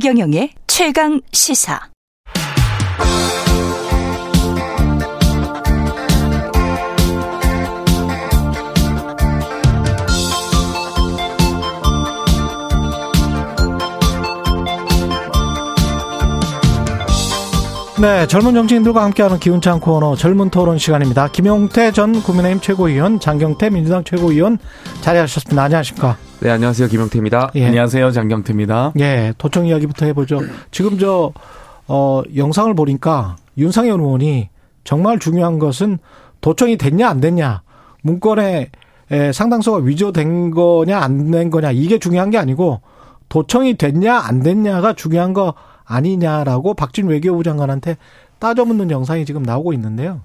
최경영의 최강 시사. 네, 젊은 정치인들과 함께하는 기운찬 코너 젊은 토론 시간입니다. 김용태 전 국민의힘 최고위원, 장경태 민주당 최고위원 자리하셨습니다. 안녕하십니까? 네, 안녕하세요. 김용태입니다. 예. 안녕하세요. 장경태입니다. 예, 도청 이야기부터 해보죠. 지금 저, 어, 영상을 보니까 윤상현 의원이 정말 중요한 것은 도청이 됐냐, 안 됐냐, 문건에 상당수가 위조된 거냐, 안 된 거냐, 이게 중요한 게 아니고 도청이 됐냐, 안 됐냐가 중요한 거 아니냐라고 박진 외교부 장관한테 따져묻는 영상이 지금 나오고 있는데요.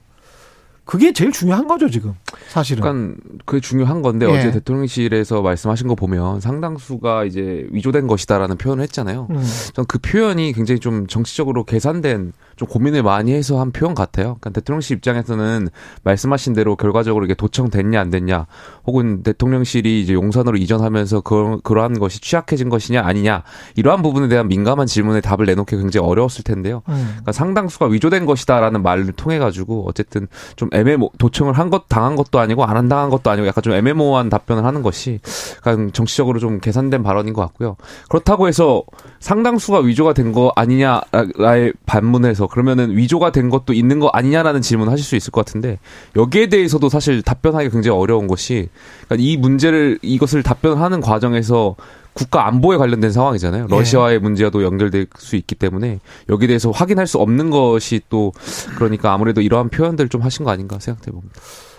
그게 제일 중요한 거죠 지금 사실은. 약간 그게 중요한 건데 예. 어제 대통령실에서 말씀하신 거 보면 상당수가 이제 위조된 것이다라는 표현을 했잖아요. 음. 전그 표현이 굉장히 좀 정치적으로 계산된 좀 고민을 많이 해서 한 표현 같아요. 그러니까 대통령실 입장에서는 말씀하신 대로 결과적으로 이게 도청됐냐 안 됐냐, 혹은 대통령실이 이제 용산으로 이전하면서 그, 그러한 것이 취약해진 것이냐 아니냐 이러한 부분에 대한 민감한 질문에 답을 내놓기 굉장히 어려웠을 텐데요. 음. 그러니까 상당수가 위조된 것이다라는 말을 통해 가지고 어쨌든 좀 애매모 도청을 한 것 당한 것도 아니고 안 한 당한 것도 아니고 약간 좀 애매모호한 답변을 하는 것이 약간 정치적으로 좀 계산된 발언인 것 같고요. 그렇다고 해서 상당수가 위조가 된 거 아니냐라의 반문에서 그러면은 위조가 된 것도 있는 거 아니냐라는 질문 을 하실 수 있을 것 같은데 여기에 대해서도 사실 답변하기 굉장히 어려운 것이 그러니까 이 문제를 이것을 답변하는 과정에서 국가 안보에 관련된 상황이잖아요. 예. 러시아의 문제와도 연결될 수 있기 때문에 여기에 대해서 확인할 수 없는 것이 또 그러니까 아무래도 이러한 표현들을 좀 하신 거 아닌가 생각해 봅니다.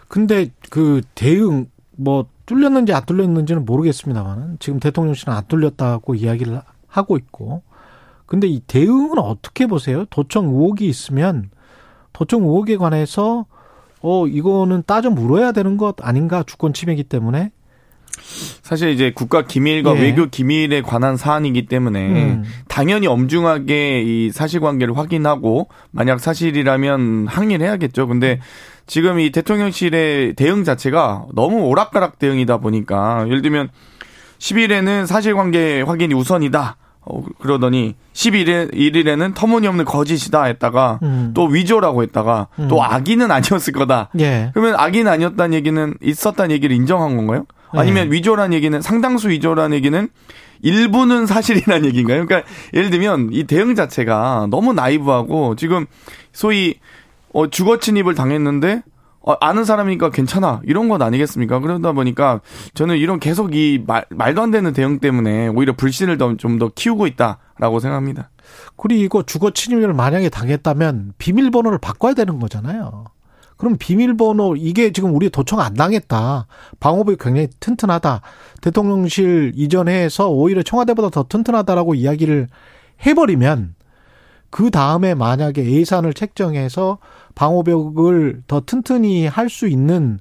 근데 그 대응 뭐 뚫렸는지 안 뚫렸는지는 모르겠습니다만은 지금 대통령실은 안 뚫렸다고 이야기를 하고 있고 근데 이 대응은 어떻게 보세요? 도청 의혹이 있으면 도청 의혹에 관해서 어 이거는 따져 물어야 되는 것 아닌가 주권 침해이기 때문에 사실 이제 국가 기밀과 예. 외교 기밀에 관한 사안이기 때문에 음. 당연히 엄중하게 이 사실관계를 확인하고 만약 사실이라면 항의를 해야겠죠. 근데 지금 이 대통령실의 대응 자체가 너무 오락가락 대응이다 보니까 예를 들면 10일에는 사실관계 확인이 우선이다. 어, 그러더니 11일, 1일에는 터무니없는 거짓이다 했다가 음. 또 위조라고 했다가 음. 또 악의는 아니었을 거다. 예. 그러면 악의는 아니었다는 얘기는 있었다는 얘기를 인정한 건가요? 아니면 네. 위조란 얘기는 상당수 위조란 얘기는 일부는 사실이란 얘기인가요? 그러니까 예를 들면 이 대응 자체가 너무 나이브하고 지금 소위 어 주거 침입을 당했는데 어, 아는 사람이니까 괜찮아 이런 건 아니겠습니까? 그러다 보니까 저는 이런 계속 이 말, 말도 안 되는 대응 때문에 오히려 불신을 좀 더 키우고 있다라고 생각합니다. 그리고 주거 침입을 만약에 당했다면 비밀번호를 바꿔야 되는 거잖아요. 그럼 비밀번호 이게 지금 우리 도청 안 당했다. 방어복이 굉장히 튼튼하다. 대통령실 이전해서 오히려 청와대보다 더 튼튼하다라고 이야기를 해버리면 그 다음에 만약에 예산을 책정해서 방호벽을 더 튼튼히 할 수 있는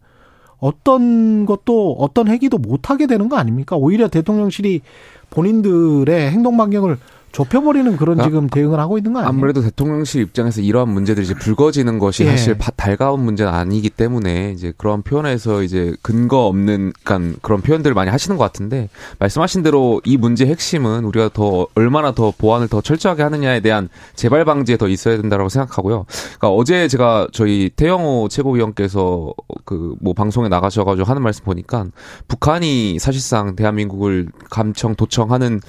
어떤 것도 어떤 행위도 못 하게 되는 거 아닙니까? 오히려 대통령실이 본인들의 행동 반경을 좁혀버리는 그런 지금 대응을 하고 있는 거 아니에요? 아무래도 대통령실 입장에서 이러한 문제들이 이제 불거지는 것이 예. 사실 달가운 문제는 아니기 때문에 이제 그런 표현에서 이제 근거 없는 그러니까 그런 표현들을 많이 하시는 것 같은데 말씀하신 대로 이 문제의 핵심은 우리가 더 얼마나 더 보안을 더 철저하게 하느냐에 대한 재발 방지에 더 있어야 된다라고 생각하고요. 그러니까 어제 제가 저희 태영호 최고위원께서 그 뭐 방송에 나가셔가지고 하는 말씀 보니까 북한이 사실상 대한민국을 감청 도청하는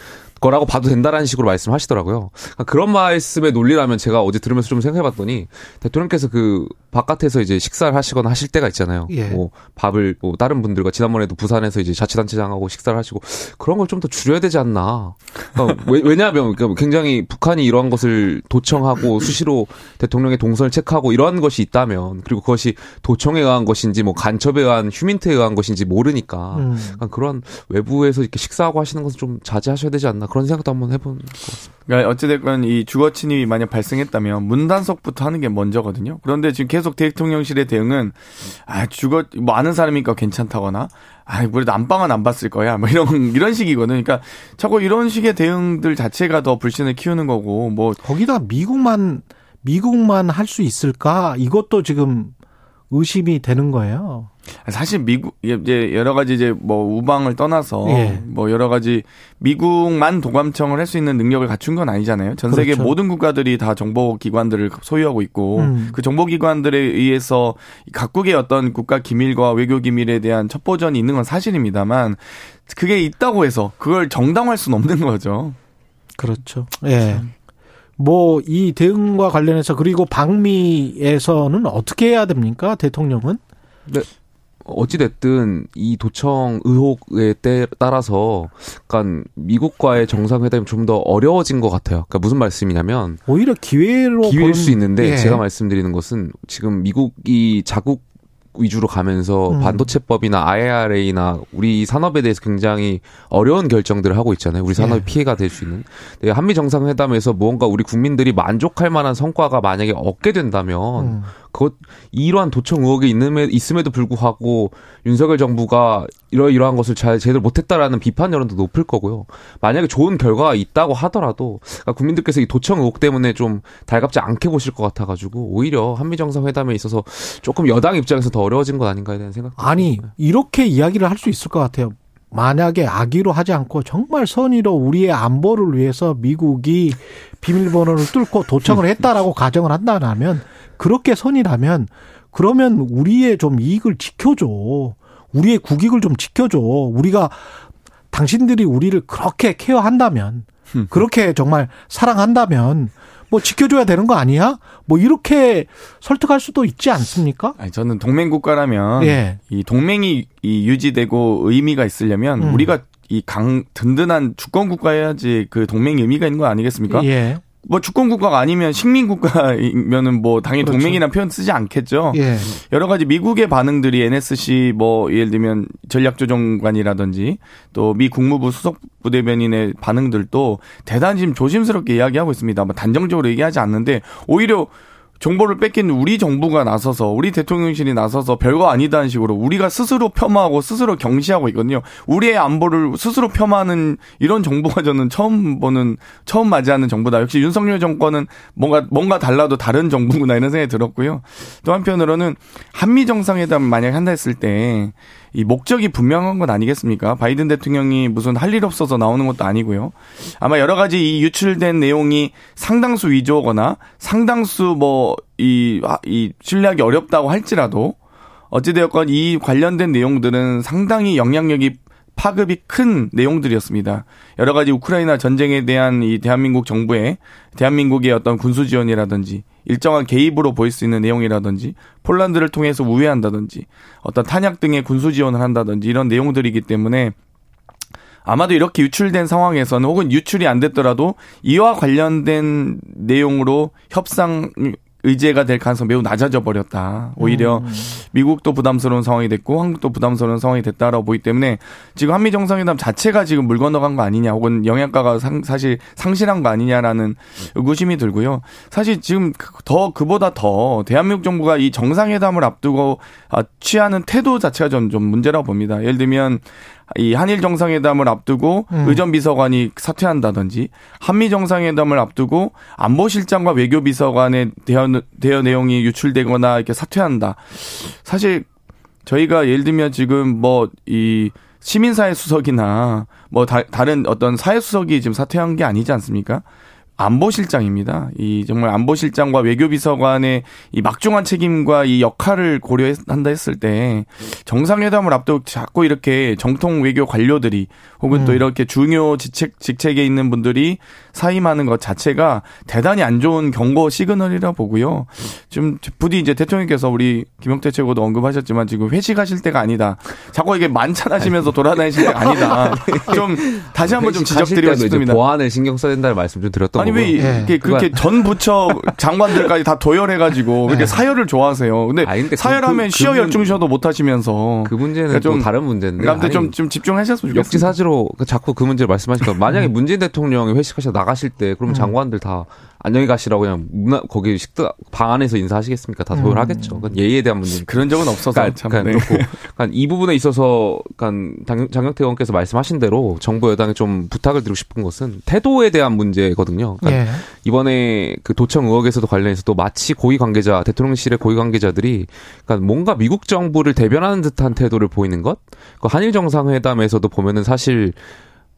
거라고 봐도 된다라는 식으로 말씀하시더라고요. 그러니까 그런 말씀의 논리라면 제가 어제 들으면서 좀 생각해봤더니 대통령께서 그 바깥에서 이제 식사를 하시거나 하실 때가 있잖아요. 예. 뭐 밥을 뭐 다른 분들과 지난번에도 부산에서 이제 자치단체장하고 식사를 하시고 그런 걸 좀 더 줄여야 되지 않나. 그러니까 왜 냐하면 그러니까 굉장히 북한이 이러한 것을 도청하고 수시로 대통령의 동선을 체크하고 이러한 것이 있다면 그리고 그것이 도청에 의한 것인지 뭐 간첩에 의한 휴민트에 의한 것인지 모르니까 음. 그러니까 그런 외부에서 이렇게 식사하고 하시는 것은 좀 자제하셔야 되지 않나 그런 생각도 한번 해본 것 같습니다. 그러니까 어찌됐건 이 주거 침입이 만약 발생했다면 문단속부터 하는 게 먼저거든요. 그런데 지금 계속 대통령실의 대응은 아 주거 뭐 아는 사람이니까 괜찮다거나 아 그래도 안방은 안 봤을 거야. 뭐 이런 이런 식이거든. 그러니까 자꾸 이런 식의 대응들 자체가 더 불신을 키우는 거고 뭐. 거기다 미국만 미국만 할 수 있을까? 이것도 지금 의심이 되는 거예요. 사실 미국 이제 여러 가지 이제 뭐 우방을 떠나서 예. 뭐 여러 가지 미국만 도감청을 할 수 있는 능력을 갖춘 건 아니잖아요. 전 세계 그렇죠. 모든 국가들이 다 정보 기관들을 소유하고 있고 음. 그 정보 기관들에 의해서 각국의 어떤 국가 기밀과 외교 기밀에 대한 첩보전이 있는 건 사실입니다만 그게 있다고 해서 그걸 정당화할 수는 없는 거죠. 그렇죠. 예. 뭐 이 대응과 관련해서 그리고 방미에서는 어떻게 해야 됩니까? 대통령은? 네. 어찌됐든 이 도청 의혹에 따라서 약간 미국과의 정상회담이 좀 더 어려워진 것 같아요. 그러니까 무슨 말씀이냐면 오히려 기회로 기회일 수 있는데 예. 제가 말씀드리는 것은 지금 미국이 자국 위주로 가면서 음. 반도체법이나 IRA나 우리 산업에 대해서 굉장히 어려운 결정들을 하고 있잖아요. 우리 산업이 예. 피해가 될 수 있는. 네, 한미 정상회담에서 무언가 우리 국민들이 만족할 만한 성과가 만약에 얻게 된다면 음. 그 이러한 도청 의혹이 있음에, 있음에도 불구하고 윤석열 정부가 이러이러한 것을 잘 제대로 못했다라는 비판 여론도 높을 거고요. 만약에 좋은 결과가 있다고 하더라도 그러니까 국민들께서 이 도청 의혹 때문에 좀 달갑지 않게 보실 것 같아가지고 오히려 한미 정상회담에 있어서 조금 여당 입장에서 더 어려워진 것 아닌가에 대한 생각. 아니 이렇게 이야기를 할 수 있을 것 같아요. 만약에 악의로 하지 않고 정말 선의로 우리의 안보를 위해서 미국이 비밀번호를 뚫고 도청을 했다라고 가정을 한다면 그렇게 선이라면 그러면 우리의 좀 이익을 지켜줘. 우리의 국익을 좀 지켜줘. 우리가 당신들이 우리를 그렇게 케어한다면 그렇게 정말 사랑한다면 뭐 지켜줘야 되는 거 아니야? 뭐 이렇게 설득할 수도 있지 않습니까? 아니, 저는 동맹 국가라면 예. 이 동맹이 이 유지되고 의미가 있으려면 음. 우리가 이 강 든든한 주권 국가여야지 그 동맹 의미가 있는 거 아니겠습니까? 예. 뭐 주권 국가가 아니면 식민 국가이면은 뭐 당연히 그렇죠. 동맹이라는 표현 쓰지 않겠죠. 예. 여러 가지 미국의 반응들이 NSC 뭐 예를 들면 전략조정관이라든지 또 미 국무부 수석 부대변인의 반응들도 대단히 지금 조심스럽게 이야기하고 있습니다. 뭐 단정적으로 얘기하지 않는데 오히려 정보를 뺏긴 우리 정부가 나서서 우리 대통령실이 나서서 별거 아니다는 식으로 우리가 스스로 폄하하고 스스로 경시하고 있거든요. 우리의 안보를 스스로 폄하하는 이런 정부가 저는 처음 보는 처음 맞이하는 정부다. 역시 윤석열 정권은 뭔가 뭔가 달라도 다른 정부구나 이런 생각이 들었고요. 또 한편으로는 한미 정상회담 만약 한다 했을 때 이 목적이 분명한 건 아니겠습니까? 바이든 대통령이 무슨 할 일 없어서 나오는 것도 아니고요. 아마 여러 가지 이 유출된 내용이 상당수 위조거나 상당수 뭐, 이, 아, 이 신뢰하기 어렵다고 할지라도 어찌되었건 이 관련된 내용들은 상당히 영향력이 파급이 큰 내용들이었습니다. 여러 가지 우크라이나 전쟁에 대한 이 대한민국 정부의 대한민국의 어떤 군수 지원이라든지 일정한 개입으로 보일 수 있는 내용이라든지 폴란드를 통해서 우회한다든지 어떤 탄약 등의 군수 지원을 한다든지 이런 내용들이기 때문에 아마도 이렇게 유출된 상황에서는 혹은 유출이 안 됐더라도 이와 관련된 내용으로 협상 의제가 될 가능성이 매우 낮아져 버렸다. 오히려 음. 미국도 부담스러운 상황이 됐고 한국도 부담스러운 상황이 됐다라고 보기 때문에 지금 한미 정상회담 자체가 지금 물 건너간 거 아니냐 혹은 영향가가 상, 사실 상실한 거 아니냐라는 의구심이 들고요. 사실 지금 그, 더 그보다 더 대한민국 정부가 이 정상회담을 앞두고 아, 취하는 태도 자체가 좀, 좀 문제라고 봅니다. 예를 들면 이 한일 정상회담을 앞두고 음. 의전 비서관이 사퇴한다든지 한미 정상회담을 앞두고 안보실장과 외교비서관의 대화, 대화 내용이 유출되거나 이렇게 사퇴한다. 사실 저희가 예를 들면 지금 뭐 이 시민사회 수석이나 뭐 다, 다른 어떤 사회 수석이 지금 사퇴한 게 아니지 않습니까? 안보실장입니다. 이 정말 안보실장과 외교비서관의 이 막중한 책임과 이 역할을 고려한다 했을 때 정상회담을 앞두고 자꾸 이렇게 정통 외교 관료들이 혹은 음. 또 이렇게 중요 직책 직책에 있는 분들이 사임하는 것 자체가 대단히 안 좋은 경고 시그널이라 보고요. 지금 부디 이제 대통령께서 우리 김영태 최고도 언급하셨지만 지금 회식하실 때가 아니다. 자꾸 이게 만찬하시면서 돌아다니실 때가 아니다. 좀 다시 한번 좀 지적드리고 싶습니다. 보안을 신경 써야 된다는 말씀 좀 드렸던 아니 왜 네. 이렇게 그렇게 전 부처 장관들까지 다 도열해가지고 그렇게 네. 사열을 좋아하세요. 근데, 아니, 근데 사열하면 그, 그, 시어 열중셔도 못 하시면서 그 문제는 그러니까 좀 다른 문제인데. 아무튼 좀, 좀 집중하셨으면 좋겠습니다. 역지사지로 그 자꾸 그 문제를 말씀하시니까 만약에 문재인 대통령이 회식하셔 나가실 때 그럼 음. 장관들 다 안녕히 가시라고 그냥 문화 거기 식당 방 안에서 인사하시겠습니까? 다 소요를 음. 하겠죠. 그건 예의에 대한 문제. 그런 적은 없어서 그러니까, 참 그러니까 네. 그렇고 그러니까 이 부분에 있어서 그러니까 장영태 의원께서 말씀하신 대로 정부 여당에 좀 부탁을 드리고 싶은 것은 태도에 대한 문제거든요. 그러니까 예. 이번에 그 도청 의혹에서도 관련해서도 마치 고위 관계자 대통령실의 고위 관계자들이 그러니까 뭔가 미국 정부를 대변하는 듯한 태도를 보이는 것. 그 한일 정상회담에서도 보면은 사실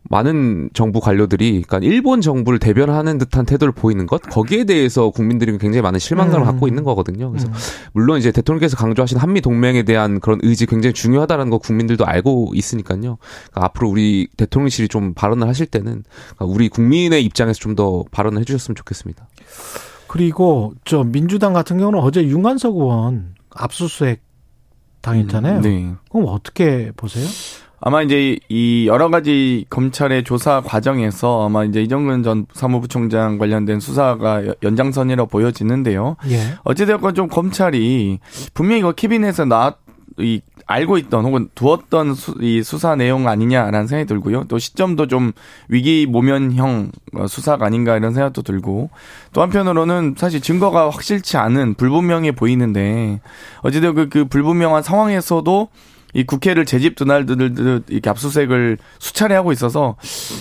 많은 정부 관료들이 그러니까 일본 정부를 대변하는 듯한 태도를 보이는 것 거기에 대해서 국민들이 굉장히 많은 실망감을 음. 갖고 있는 거거든요. 그래서 음. 물론 이제 대통령께서 강조하신 한미 동맹에 대한 그런 의지 굉장히 중요하다는 거 국민들도 알고 있으니까요. 그러니까 앞으로 우리 대통령실이 좀 발언을 하실 때는 그러니까 우리 국민의 입장에서 좀 더 발언을 해주셨으면 좋겠습니다. 그리고 저 민주당 같은 경우는 어제 윤관석 의원 압수수색 당했잖아요. 음, 네. 그럼 어떻게 보세요? 아마 이제 이 여러 가지 검찰의 조사 과정에서 아마 이제 이정근 전 사무부총장 관련된 수사가 연장선이라고 보여지는데요. 예. 어찌되었건 좀 검찰이 분명히 이거 캐비넷에서 나, 이, 알고 있던 혹은 두었던 수, 이 수사 내용 아니냐라는 생각이 들고요. 또 시점도 좀 위기 모면형 수사가 아닌가 이런 생각도 들고 또 한편으로는 사실 증거가 확실치 않은 불분명해 보이는데 어찌되었건 그, 그 불분명한 상황에서도 이 국회를 재집 드날들 이렇게 압수수색을 수차례 하고 있어서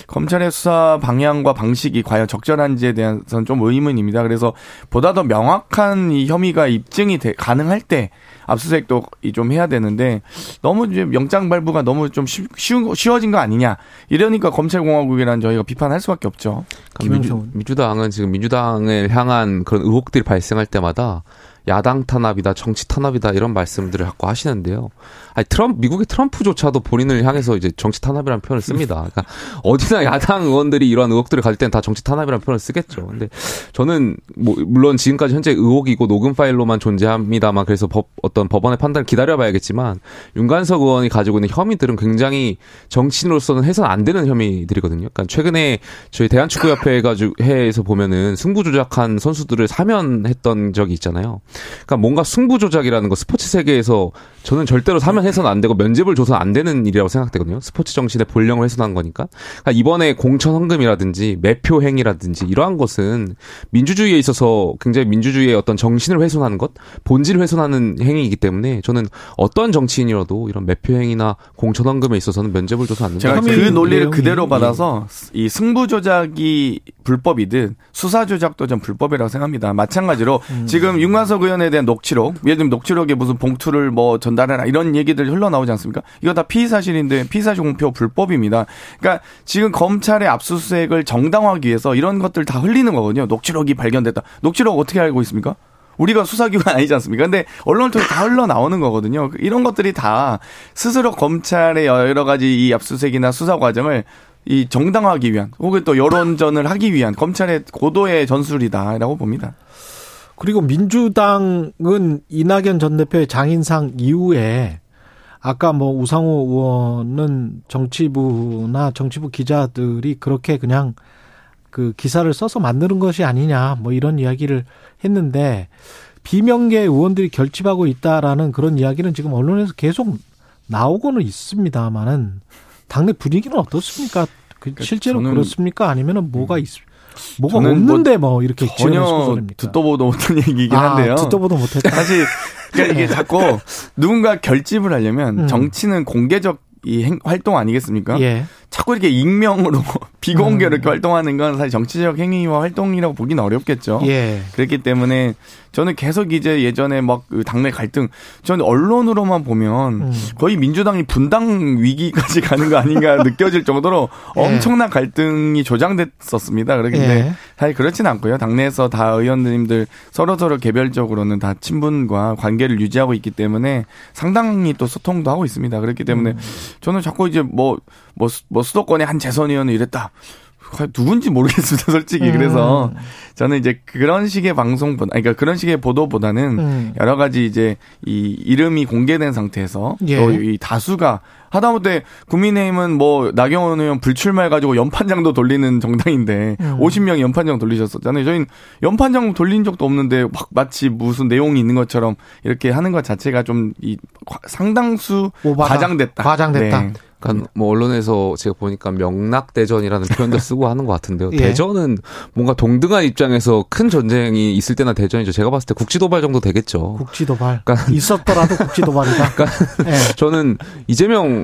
검찰의 수사 방향과 방식이 과연 적절한지에 대해서는 좀 의문입니다. 그래서 보다 더 명확한 이 혐의가 입증이 돼, 가능할 때 압수수색도 좀 해야 되는데 너무 이제 영장 발부가 너무 좀 쉬, 쉬워진 거 아니냐 이러니까 검찰공화국이라는 저희가 비판할 수밖에 없죠. 그러니까 민주, 민주 당은 지금 민주당을 향한 그런 의혹들이 발생할 때마다 야당 탄압이다, 정치 탄압이다 이런 말씀들을 자꾸 하시는데요. 아니 트럼프 미국의 트럼프조차도 본인을 향해서 이제 정치 탄압이라는 표현을 씁니다. 그러니까 어디나 야당 의원들이 이러한 의혹들을 가질 때는 다 정치 탄압이라는 표현을 쓰겠죠. 근데 저는 뭐 물론 지금까지 현재 의혹이고 녹음 파일로만 존재합니다만 그래서 법 어떤 법원의 판단을 기다려봐야겠지만 윤관석 의원이 가지고 있는 혐의들은 굉장히 정치인으로서는 해서는 안 되는 혐의들이거든요. 그러니까 최근에 저희 대한축구협회 가지고 해에서 보면은 승부 조작한 선수들을 사면했던 적이 있잖아요. 그러니까 뭔가 승부 조작이라는 거 스포츠 세계에서 저는 절대로 사면 해서는 안 되고 면접을 줘서 안 되는 일이라고 생각되거든요. 스포츠 정신의 본령을 훼손한 거니까. 그러니까 이번에 공천 헌금이라든지 매표 행위라든지 이러한 것은 민주주의에 있어서 굉장히 민주주의의 어떤 정신을 훼손하는 것, 본질을 훼손하는 행위이기 때문에 저는 어떤 정치인이라도 이런 매표 행위나 공천 헌금에 있어서는 면접을 줘서 안 된다. 제가 그 논리를 그대로 받아서 이 승부 조작이 불법이든 수사 조작도 좀 불법이라고 생각합니다. 마찬가지로 음. 지금 윤관석 의원에 대한 녹취록, 예를 들면 녹취록에 무슨 봉투를 뭐 전달해라 이런 얘기 들 흘러나오지 않습니까? 이거 다 피의 사실인데 피의 사실 공표 불법입니다. 그러니까 지금 검찰의 압수수색을 정당화하기 위해서 이런 것들 다 흘리는 거거든요. 녹취록이 발견됐다. 녹취록 어떻게 알고 있습니까? 우리가 수사기관 아니지 않습니까? 근데 언론을 통해 다 흘러나오는 거거든요. 이런 것들이 다 스스로 검찰의 여러 가지 이 압수수색이나 수사 과정을 이 정당화하기 위한 혹은 또 여론전을 하기 위한 검찰의 고도의 전술이다라고 봅니다. 그리고 민주당은 이낙연 전 대표의 장인상 이후에 아까 뭐 우상호 의원은 정치부나 정치부 기자들이 그렇게 그냥 그 기사를 써서 만드는 것이 아니냐 뭐 이런 이야기를 했는데 비명계 의원들이 결집하고 있다라는 그런 이야기는 지금 언론에서 계속 나오고는 있습니다만은 당내 분위기는 어떻습니까? 그 그러니까 실제로 그렇습니까? 아니면은 뭐가 있, 뭐가 없는데 뭐, 뭐 이렇게 전혀 듣도 보도 못한 얘기긴 아, 한데요. 듣도 보도 못했다. 사실 그러니까 이게 자꾸 누군가 결집을 하려면 음. 정치는 공개적 이 행, 활동 아니겠습니까? 예. 자꾸 이렇게 익명으로 비공개로 음. 이렇게 활동하는 건 사실 정치적 행위와 활동이라고 보기는 어렵겠죠. 예. 그렇기 때문에 저는 계속 이제 예전에 막그 당내 갈등, 저는 언론으로만 보면 음. 거의 민주당이 분당 위기까지 가는 거 아닌가 느껴질 정도로 예. 엄청난 갈등이 조장됐었습니다. 그런데 예. 사실 그렇진 않고요. 당내에서 다 의원님들 서로 서로 개별적으로는 다 친분과 관계를 유지하고 있기 때문에 상당히 또 소통도 하고 있습니다. 그렇기 때문에 음. 저는 자꾸 이제 뭐뭐 뭐 수도권의 한 재선 의원은 이랬다. 누군지 모르겠습니다, 솔직히. 음. 그래서 저는 이제 그런 식의 방송보다, 그러니까 그런 식의 보도보다는 음. 여러 가지 이제 이 이름이 공개된 상태에서 예. 또이 다수가 하다못해 국민의힘은 뭐 나경원 의원 불출마해 가지고 연판장도 돌리는 정당인데 음. 50명이 연판장 돌리셨었잖아요. 저희는 연판장 돌린 적도 없는데 막 마치 무슨 내용이 있는 것처럼 이렇게 하는 것 자체가 좀 이 상당수 오바다. 과장됐다. 과장됐다. 네. 그러니까 뭐 언론에서 제가 보니까 명락 대전이라는 표현도 쓰고 하는 것 같은데요. 예. 대전은 뭔가 동등한 입장에서 큰 전쟁이 있을 때나 대전이죠. 제가 봤을 때 국지도발 정도 되겠죠. 국지도발. 그러니까 있었더라도 국지도발이다. 그러니까 예. 저는 이재명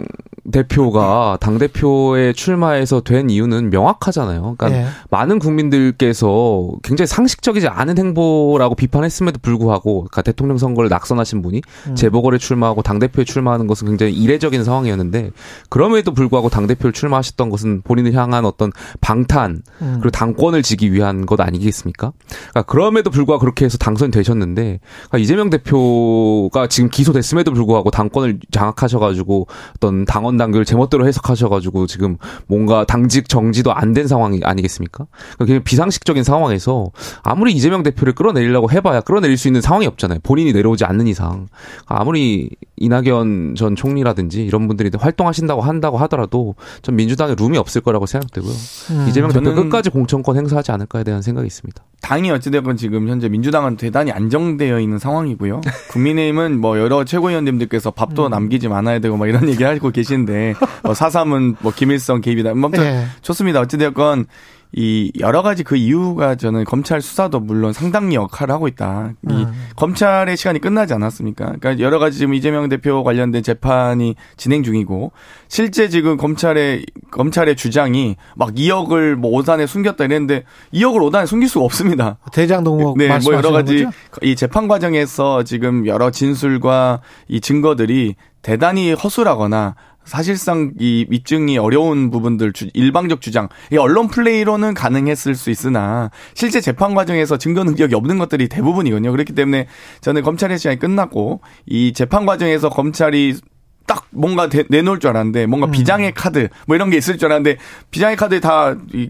대표가 당 대표에 출마해서 된 이유는 명확하잖아요. 그러니까 예. 많은 국민들께서 굉장히 상식적이지 않은 행보라고 비판했음에도 불구하고 그러니까 대통령 선거를 낙선하신 분이 음. 재보궐에 출마하고 당 대표에 출마하는 것은 굉장히 이례적인 상황이었는데 그럼에도 불구하고 당 대표를 출마하셨던 것은 본인을 향한 어떤 방탄 음. 그리고 당권을 지기 위한 것 아니겠습니까? 그러니까 그럼에도 불구하고 그렇게 해서 당선이 되셨는데 그러니까 이재명 대표가 지금 기소됐음에도 불구하고 당권을 장악하셔가지고 어떤 당원 당규를 제멋대로 해석하셔가지고 지금 뭔가 당직 정지도 안 된 상황이 아니겠습니까? 그러니까 비상식적인 상황에서 아무리 이재명 대표를 끌어내리려고 해봐야 끌어내릴 수 있는 상황이 없잖아요. 본인이 내려오지 않는 이상 아무리 이낙연 전 총리라든지 이런 분들이 활동하신다고 한다고 하더라도 전 민주당에 룸이 없을 거라고 생각되고요. 음, 이재명 대표 끝까지 공천권 행사하지 않을까에 대한 생각이 있습니다. 당이 어찌되건 지금 현재 민주당은 대단히 안정되어 있는 상황이고요. 국민의힘은 뭐 여러 최고위원님들께서 밥도 음. 남기지 말아야 되고 막 이런 얘기 하고 계시는데 뭐 사삼은 뭐 김일성 개입이다. 뭐 아무튼 네. 좋습니다. 어찌되건 이 여러 가지 그 이유가 저는 검찰 수사도 물론 상당히 역할을 하고 있다. 이 음. 검찰의 시간이 끝나지 않았습니까? 그러니까 여러 가지 지금 이재명 대표 관련된 재판이 진행 중이고 실제 지금 검찰의 검찰의 주장이 막 2억을 뭐 오단에 숨겼다 이랬는데 2억을 오단에 숨길 수가 없습니다. 대장동목 네, 뭐 여러 가지 거죠? 이 재판 과정에서 지금 여러 진술과 이 증거들이 대단히 허술하거나 사실상 이 입증이 어려운 부분들 주, 일방적 주장 이 언론 플레이로는 가능했을 수 있으나 실제 재판 과정에서 증거 능력이 없는 것들이 대부분이거든요. 그렇기 때문에 저는 검찰의 시간이 끝났고 이 재판 과정에서 검찰이 딱 뭔가 대, 내놓을 줄 알았는데 뭔가 음. 비장의 카드 뭐 이런 게 있을 줄 알았는데 비장의 카드 다이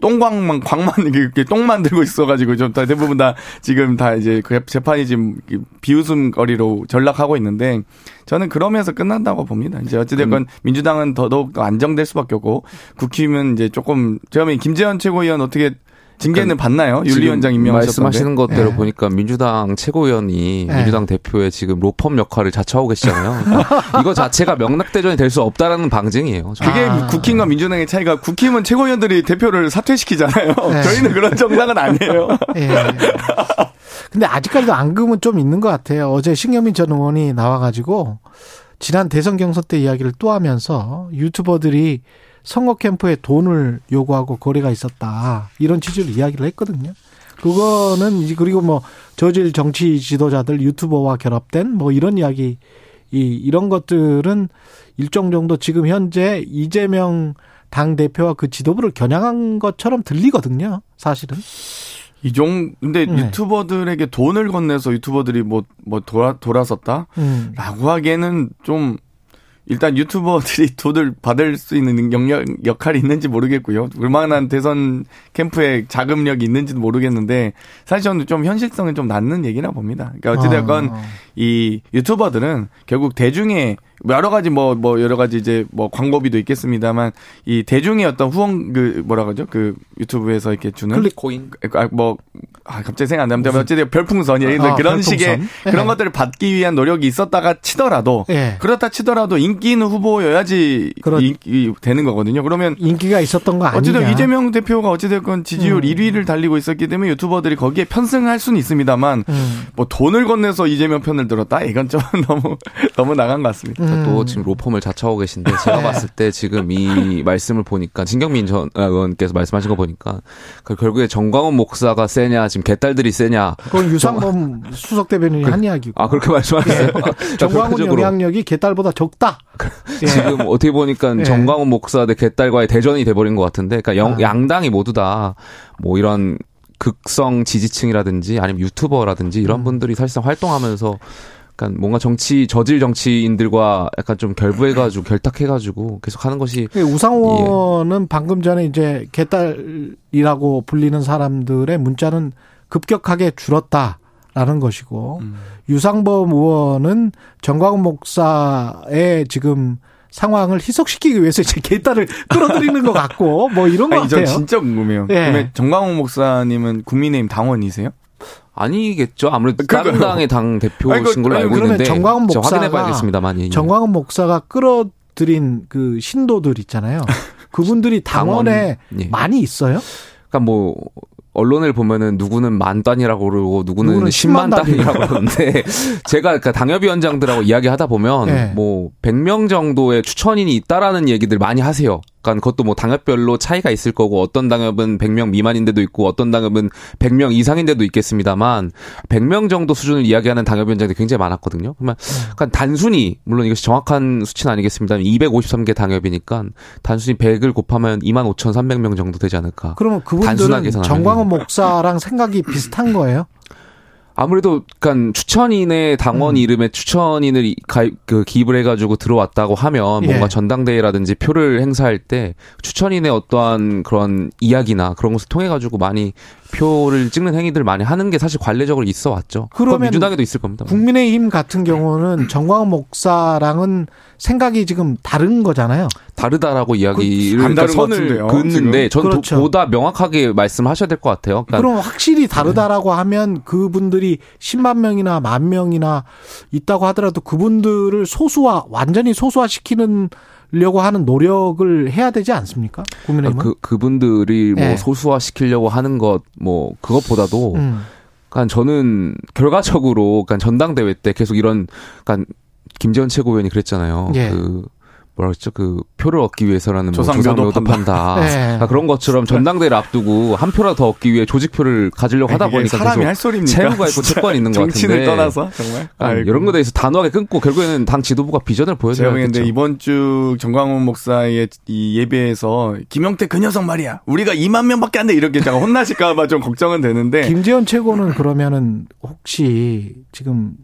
똥광만 광만 이렇게 똥만 들고 있어가지고 좀 다 대부분 다 지금 다 이제 그 재판이 지금 비웃음거리로 전락하고 있는데 저는 그러면서 끝난다고 봅니다. 이제 어찌됐건 음. 민주당은 더더욱 더 안정될 수밖에 없고 국힘은 이제 조금 제가 보면 김재현 최고위원 어떻게 징계는 받나요? 윤리위원장 임명하셨던데. 말씀하시는 것대로 네. 보니까 민주당 최고위원이 네. 민주당 대표의 지금 로펌 역할을 자처하고 계시잖아요. 그러니까 이거 자체가 명락대전이 될 수 없다라는 방증이에요. 그게 아. 국힘과 민주당의 차이가 국힘은 최고위원들이 대표를 사퇴시키잖아요. 네. 저희는 그런 정당은 아니에요. 네. 근데 아직까지도 앙금은 좀 있는 것 같아요. 어제 신경민 전 의원이 나와가지고 지난 대선 경선 때 이야기를 또 하면서 유튜버들이 선거 캠프에 돈을 요구하고 거래가 있었다. 이런 취지로 이야기를 했거든요. 그거는 이제 그리고 뭐 저질 정치 지도자들 유튜버와 결합된 뭐 이런 이야기 이 이런 것들은 일정 정도 지금 현재 이재명 당 대표와 그 지도부를 겨냥한 것처럼 들리거든요. 사실은. 이종 근데 네. 유튜버들에게 돈을 건네서 유튜버들이 뭐뭐 뭐 돌아 돌아섰다라고 음. 하기에는 좀 일단 유튜버들이 돈을 받을 수 있는 영역, 역할이 있는지 모르겠고요. 얼마나 대선 캠프에 자금력이 있는지도 모르겠는데, 사실 저는 좀 현실성은 좀 낮는 얘기나 봅니다. 그러니까 어찌됐건, 아. 이 유튜버들은 결국 대중의 여러 가지 뭐, 뭐, 여러 가지 이제 뭐 광고비도 있겠습니다만, 이 대중의 어떤 후원, 그, 뭐라 그러죠? 그 유튜브에서 이렇게 주는. 클릭코인? 아, 뭐, 아, 갑자기 생각 안 나는데, 어쨌든 별풍선이, 아, 그런 별풍선? 식의 네. 그런 것들을 받기 위한 노력이 있었다가 치더라도, 네. 그렇다 치더라도 인기 있는 후보여야지 그렇... 인기 되는 거거든요. 그러면. 인기가 있었던 거 아니냐? 어쨌든 이재명 대표가 어찌됐건 지지율 음. 1위를 달리고 있었기 때문에 유튜버들이 거기에 편승할 수는 있습니다만, 음. 뭐 돈을 건네서 이재명 편을 들었다? 이건 좀 너무, 너무 나간 것 같습니다. 음. 또 음. 지금 로펌을 자처하고 계신데 제가 네. 봤을 때 지금 이 말씀을 보니까 진경민 전 의원께서 말씀하신 거 보니까 그 결국에 정광훈 목사가 세냐 지금 개딸들이 세냐 그건 유상범 수석 대변인이 한 이야기고 아 그렇게 말씀하세요. 네. 정광훈 영향력이 개딸보다 적다. 예. 지금 어떻게 보니까 예. 정광훈 목사 대 개딸과의 대전이 돼버린 것 같은데 그러니까 영, 아. 양당이 모두 다 뭐 이런 극성 지지층이라든지 아니면 유튜버라든지 이런 음. 분들이 사실상 활동하면서 약간 뭔가 정치 저질 정치인들과 약간 좀 결부해가지고 결탁해가지고 계속 하는 것이 그 우상호는 예. 방금 전에 이제 개딸이라고 불리는 사람들의 문자는 급격하게 줄었다라는 것이고 음. 유상범 의원은 정광훈 목사의 지금 상황을 희석시키기 위해서 이제 개딸을 끌어들이는 것 같고 뭐 이런 거 아니, 같아요. 전 진짜 궁금해요. 예. 정광훈 목사님은 국민의힘 당원이세요? 아니겠죠. 아무래도 다른 당의 당 대표신 걸로 알고 있는데 정광훈 목사가 확인해봐야겠습니다만. 예. 정광훈 목사가 끌어들인 그 신도들 있잖아요. 그분들이 당원에 당원, 예. 많이 있어요? 그러니까 뭐 언론을 보면은 누구는 만 단이라고 그러고 누구는, 누구는 10만, 10만 단이라고 그러는데 제가 그 당협위원장들하고 이야기하다 보면 네. 뭐 100명 정도의 추천인이 있다라는 얘기들 많이 하세요. 그러니까 그것도 뭐 당협별로 차이가 있을 거고 어떤 당협은 100명 미만인데도 있고 어떤 당협은 100명 이상인데도 있겠습니다만 100명 정도 수준을 이야기하는 당협 위원장들이 굉장히 많았거든요. 그러면 그러니까 단순히 물론 이것이 정확한 수치는 아니겠습니다만 253개 당협이니까 단순히 100을 곱하면 25,300명 정도 되지 않을까. 그러면 그분들은 정광훈 목사랑 생각이 비슷한 거예요? 아무래도 그러니까 추천인의 당원 음. 이름에 추천인을 가입 그 기입을 해가지고 들어왔다고 하면 뭔가 예. 전당대회라든지 표를 행사할 때 추천인의 어떠한 그런 이야기나 그런 것을 통해 가지고 많이 표를 찍는 행위들 많이 하는 게 사실 관례적으로 있어 왔죠. 그러면 민주당에도 있을 겁니다. 국민의힘 같은 경우는 정광훈 목사랑은 생각이 지금 다른 거잖아요. 다르다라고 이야기를 그, 그러니까 선을 긋는데 전 그렇죠. 보다 명확하게 말씀하셔야 될 것 같아요. 그러니까 그럼 확실히 다르다라고 네. 하면 그분들이 10만 명이나 만 명이나 있다고 하더라도 그분들을 소수화 완전히 소수화시키는 려고 하는 노력을 해야 되지 않습니까? 국민의힘은 그 그분들이 뭐 네. 소수화 시키려고 하는 것 뭐 그것보다도 음. 그러니까 저는 결과적으로 그러니까 전당대회 때 계속 이런 그러니까 김재원 최고위원이 그랬잖아요. 예. 그 뭐라 그랬죠? 그 표를 얻기 위해서라는 조상묘도 뭐 판다. 네. 그러니까 그런 것처럼 전당대회를 앞두고 한 표라도 더 얻기 위해 조직표를 가지려고 하다 보니까 사람이 할 소리입니까? 채무가 있고 채권이 있는 것 같은데. 정치를 떠나서 정말 아, 이런 거에 대해서 단호하게 끊고 결국에는 당 지도부가 비전을 보여줘야 되겠죠. 제가 이번 주 정광훈 목사의 이 예배에서 김영태 그 녀석 말이야. 우리가 2만 명밖에 안 돼. 이렇게 제가 혼나실까 봐 좀 걱정은 되는데. 김재원 최고는 그러면은 혹시 지금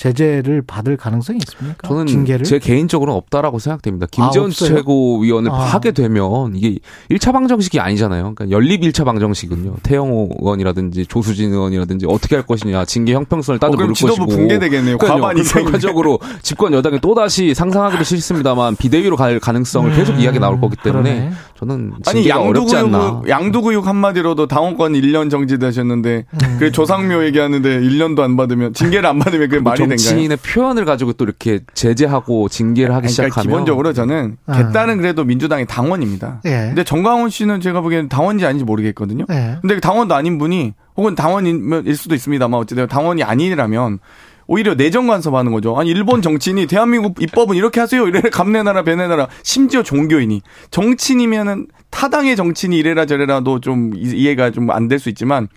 제재를 받을 가능성이 있습니까? 저는 징계를? 제 개인적으로는 없다라고 생각됩니다. 김재원 아, 최고위원을 아. 하게 되면 이게 1차 방정식이 아니잖아요. 그러니까 연립 1차 방정식은요. 태영호 의원이라든지 조수진 의원이라든지 어떻게 할 것이냐 징계 형평성을 따져 어, 물을 것이고. 붕괴되겠네요. 과반 이상. 결과적으로 집권 여당이 또다시 상상하기도 싫습니다,만 비대위로 갈 가능성을 음, 계속 이야기 나올 거기 때문에 그러네. 저는 아니 양두구육 양두구육 한마디로도 당원권 1년 정지되셨는데 음. 그 조상묘 얘기하는데 1년도 안 받으면 징계를 안 받으면 그게 말이 정치인의 표현을 가지고 또 이렇게 제재하고 징계를 하기 그러니까 시작하면 기본적으로 저는 아. 개딸은 그래도 민주당의 당원입니다. 예. 근데 정광훈 씨는 제가 보기에는 당원인지 아닌지 모르겠거든요. 예. 근데 당원도 아닌 분이 혹은 당원일 수도 있습니다만 어쨌든 당원이 아니라면 오히려 내정 간섭하는 거죠. 아니 일본 정치인이 대한민국 입법은 이렇게 하세요. 이래 감내나라 배내나라 심지어 종교인이 정치인이면은 타당의 정치인이 이래라 저래라도 좀 이해가 좀 안 될 수 있지만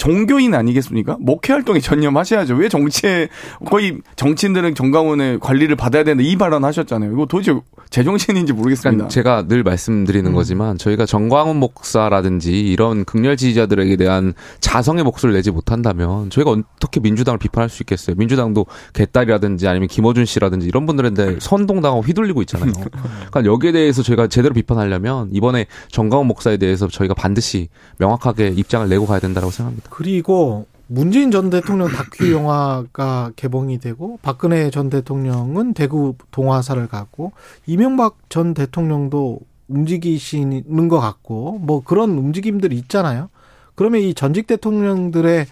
종교인 아니겠습니까? 목회 활동에 전념하셔야죠. 왜 정치에 거의 정치인들은 정강훈의 관리를 받아야 되는데 이 발언 하셨잖아요. 이거 도대체 제정신인지 모르겠습니다. 제가 늘 말씀드리는 음. 거지만 저희가 정광훈 목사라든지 이런 극렬 지지자들에게 대한 자성의 목소리를 내지 못한다면 저희가 어떻게 민주당을 비판할 수 있겠어요? 민주당도 개딸이라든지 아니면 김어준 씨라든지 이런 분들한테 선동당하고 휘둘리고 있잖아요. 그러니까 여기에 대해서 저희가 제대로 비판하려면 이번에 정광훈 목사에 대해서 저희가 반드시 명확하게 입장을 내고 가야 된다고 생각합니다. 그리고 문재인 전 대통령 다큐 영화가 개봉이 되고 박근혜 전 대통령은 대구 동화사를 갔고 이명박 전 대통령도 움직이시는 것 같고 뭐 그런 움직임들이 있잖아요. 그러면 이 전직 대통령들의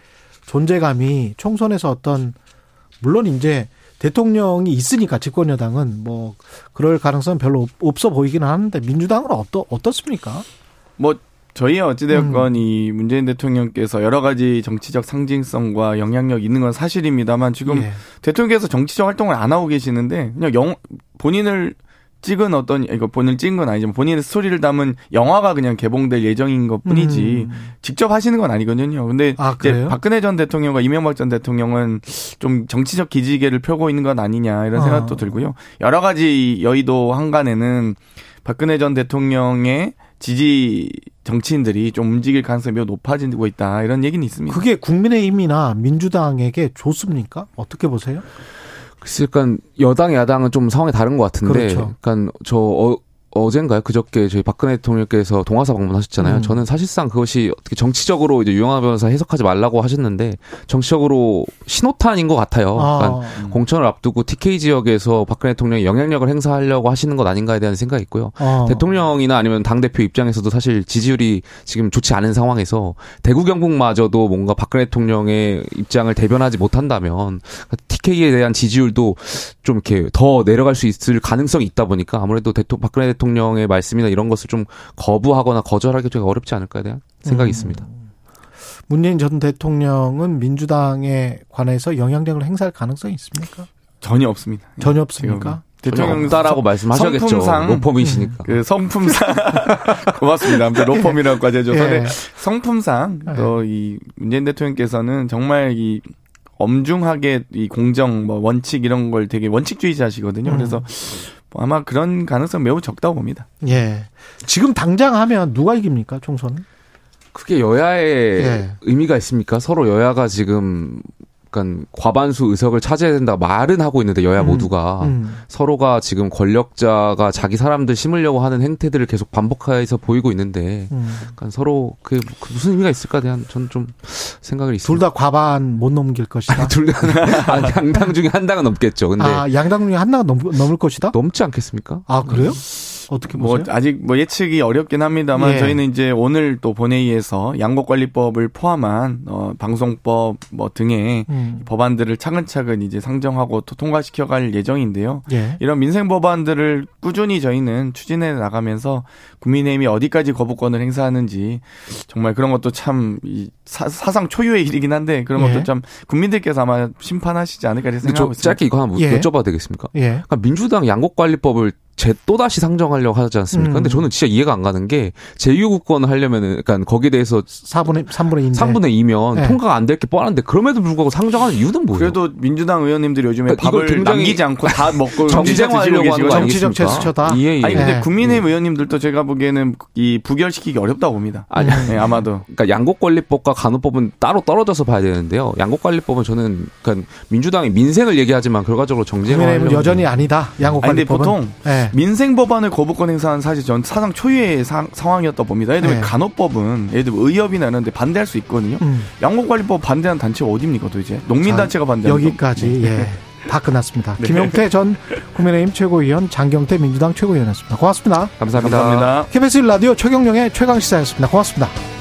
존재감이 총선에서 어떤 물론 이제 대통령이 있으니까 집권 여당은 뭐 그럴 가능성은 별로 없어 보이기는 하는데 민주당은 어떠 어떻습니까? 뭐 저희 어찌되었건 음. 이 문재인 대통령께서 여러 가지 정치적 상징성과 영향력 있는 건 사실입니다만 지금 예. 대통령께서 정치적 활동을 안 하고 계시는데 그냥 영 본인을 찍은 어떤 이거 본인을 찍은 건 아니지만 본인의 스토리를 담은 영화가 그냥 개봉될 예정인 것 뿐이지 음. 직접 하시는 건 아니거든요. 근데 아, 이제 박근혜 전 대통령과 이명박 전 대통령은 좀 정치적 기지개를 펴고 있는 건 아니냐 이런 생각도 어. 들고요. 여러 가지 여의도 한간에는 박근혜 전 대통령의 지지 정치인들이 좀 움직일 가능성이 매우 높아지고 있다 이런 얘기는 있습니다. 그게 국민의힘이나 민주당에게 좋습니까? 어떻게 보세요? 글쎄, 약간 여당 야당은 좀 상황이 다른 것 같은데, 그렇죠. 약간 저 어, 어젠가요? 그저께 저희 박근혜 대통령께서 동화사 방문하셨잖아요. 음. 저는 사실상 그것이 어떻게 정치적으로 이제 유영아 변호사 해석하지 말라고 하셨는데 정치적으로 신호탄인 것 같아요. 아. 그러니까 공천을 앞두고 TK 지역에서 박근혜 대통령이 영향력을 행사하려고 하시는 것 아닌가에 대한 생각이 있고요. 아. 대통령이나 아니면 당 대표 입장에서도 사실 지지율이 지금 좋지 않은 상황에서 대구 경북마저도 뭔가 박근혜 대통령의 입장을 대변하지 못한다면 TK에 대한 지지율도 좀 이렇게 더 내려갈 수 있을 가능성이 있다 보니까 아무래도 대통령 박근혜 대통령의 말씀이나 이런 것을 좀 거부하거나 거절하기가 어렵지 않을까에 대한 생각이 음. 있습니다. 문재인 전 대통령은 민주당에 관해서 영향력을 행사할 가능성이 있습니까? 전혀 없습니다. 전혀 없습니까? 대통령 없다라고 말씀하셔겠죠. 성품상, 로펌이시니까. 그 성품상 고맙습니다. 아무튼 로펌이라고까지 해줘서 예. 성품상 예. 또이 문재인 대통령께서는 정말 이 엄중하게 이 공정 뭐 원칙 이런 걸 되게 원칙주의자시거든요. 음. 그래서 뭐 아마 그런 가능성 매우 적다고 봅니다. 예. 지금 당장 하면 누가 이깁니까 총선? 그게 여야의 예. 의미가 있습니까? 서로 여야가 지금 약간 과반수 의석을 차지해야 된다 말은 하고 있는데 여야 음, 모두가 음. 서로가 지금 권력자가 자기 사람들 심으려고 하는 행태들을 계속 반복해서 보이고 있는데 음. 약간 서로 그게 그 무슨 의미가 있을까 대한 저는 좀 생각을 있습니다. 둘다 과반 못 넘길 것이다. 둘 다 양당 중에 한 당은 넘겠죠. 근데 아, 양당 중에 한 당은 넘, 넘을 것이다? 넘지 않겠습니까? 아 그래요? 어떻게 뭐 보세요? 뭐 아직 뭐 예측이 어렵긴 합니다만 예. 저희는 이제 오늘 또 본회의에서 양곡관리법을 포함한 어 방송법 뭐 등의 음. 법안들을 차근차근 이제 상정하고 통과시켜갈 예정인데요. 예. 이런 민생 법안들을 꾸준히 저희는 추진해 나가면서 국민의힘이 어디까지 거부권을 행사하는지 정말 그런 것도 참 사, 상 초유의 일이긴 한데 그런 것도 예. 참 국민들께서 아마 심판하시지 않을까 생각하고 있습니다. 짧게 이거 하나 예. 여쭤봐도 되겠습니까? 예. 그러니까 민주당 양곡관리법을 제 또다시 상정하려고 하지 않습니까? 음. 근데 저는 진짜 이해가 안 가는 게 제2국권을 하려면은 그러니까 거기에 대해서 4분의 3분의 2 3분의 2면 네. 통과가 안 될 게 뻔한데 그럼에도 불구하고 상정하는 이유는 뭐예요? 그래도 민주당 의원님들이 요즘에 그러니까 밥을 남기지 않고 다 먹고 정치적하려고 하는 정치적 제스처다. 예, 예. 아니 근데 네. 국민의힘 음. 의원님들도 제가 보기에는 이 부결시키기 어렵다고 봅니다. 아니 네, 아마도. 그러니까 양곡관리법과 간호법은 따로 떨어져서 봐야 되는데요. 양곡관리법은 저는 그러니까 민주당이 민생을 얘기하지만 결과적으로 정쟁을 여전히 아니다. 양곡관리법은. 보통 네. 민생 법안을 거부권 행사한 사실 전 사상 초유의 사, 상황이었다 봅니다. 예를 들면 네. 간호법은 예를 들면 의협이나 이런 데 반대할 수 있거든요. 음. 양곡관리법 반대하는 단체가 어디입니까 도대체? 농민단체가 반대하는 여기까지 예. 네. 다 끝났습니다. 네. 김용태 전 국민의힘 최고위원, 장경태 민주당 최고위원이었습니다. 고맙습니다. 감사합니다. 감사합니다. KBS 라디오 최경령의 최강 시사였습니다. 고맙습니다.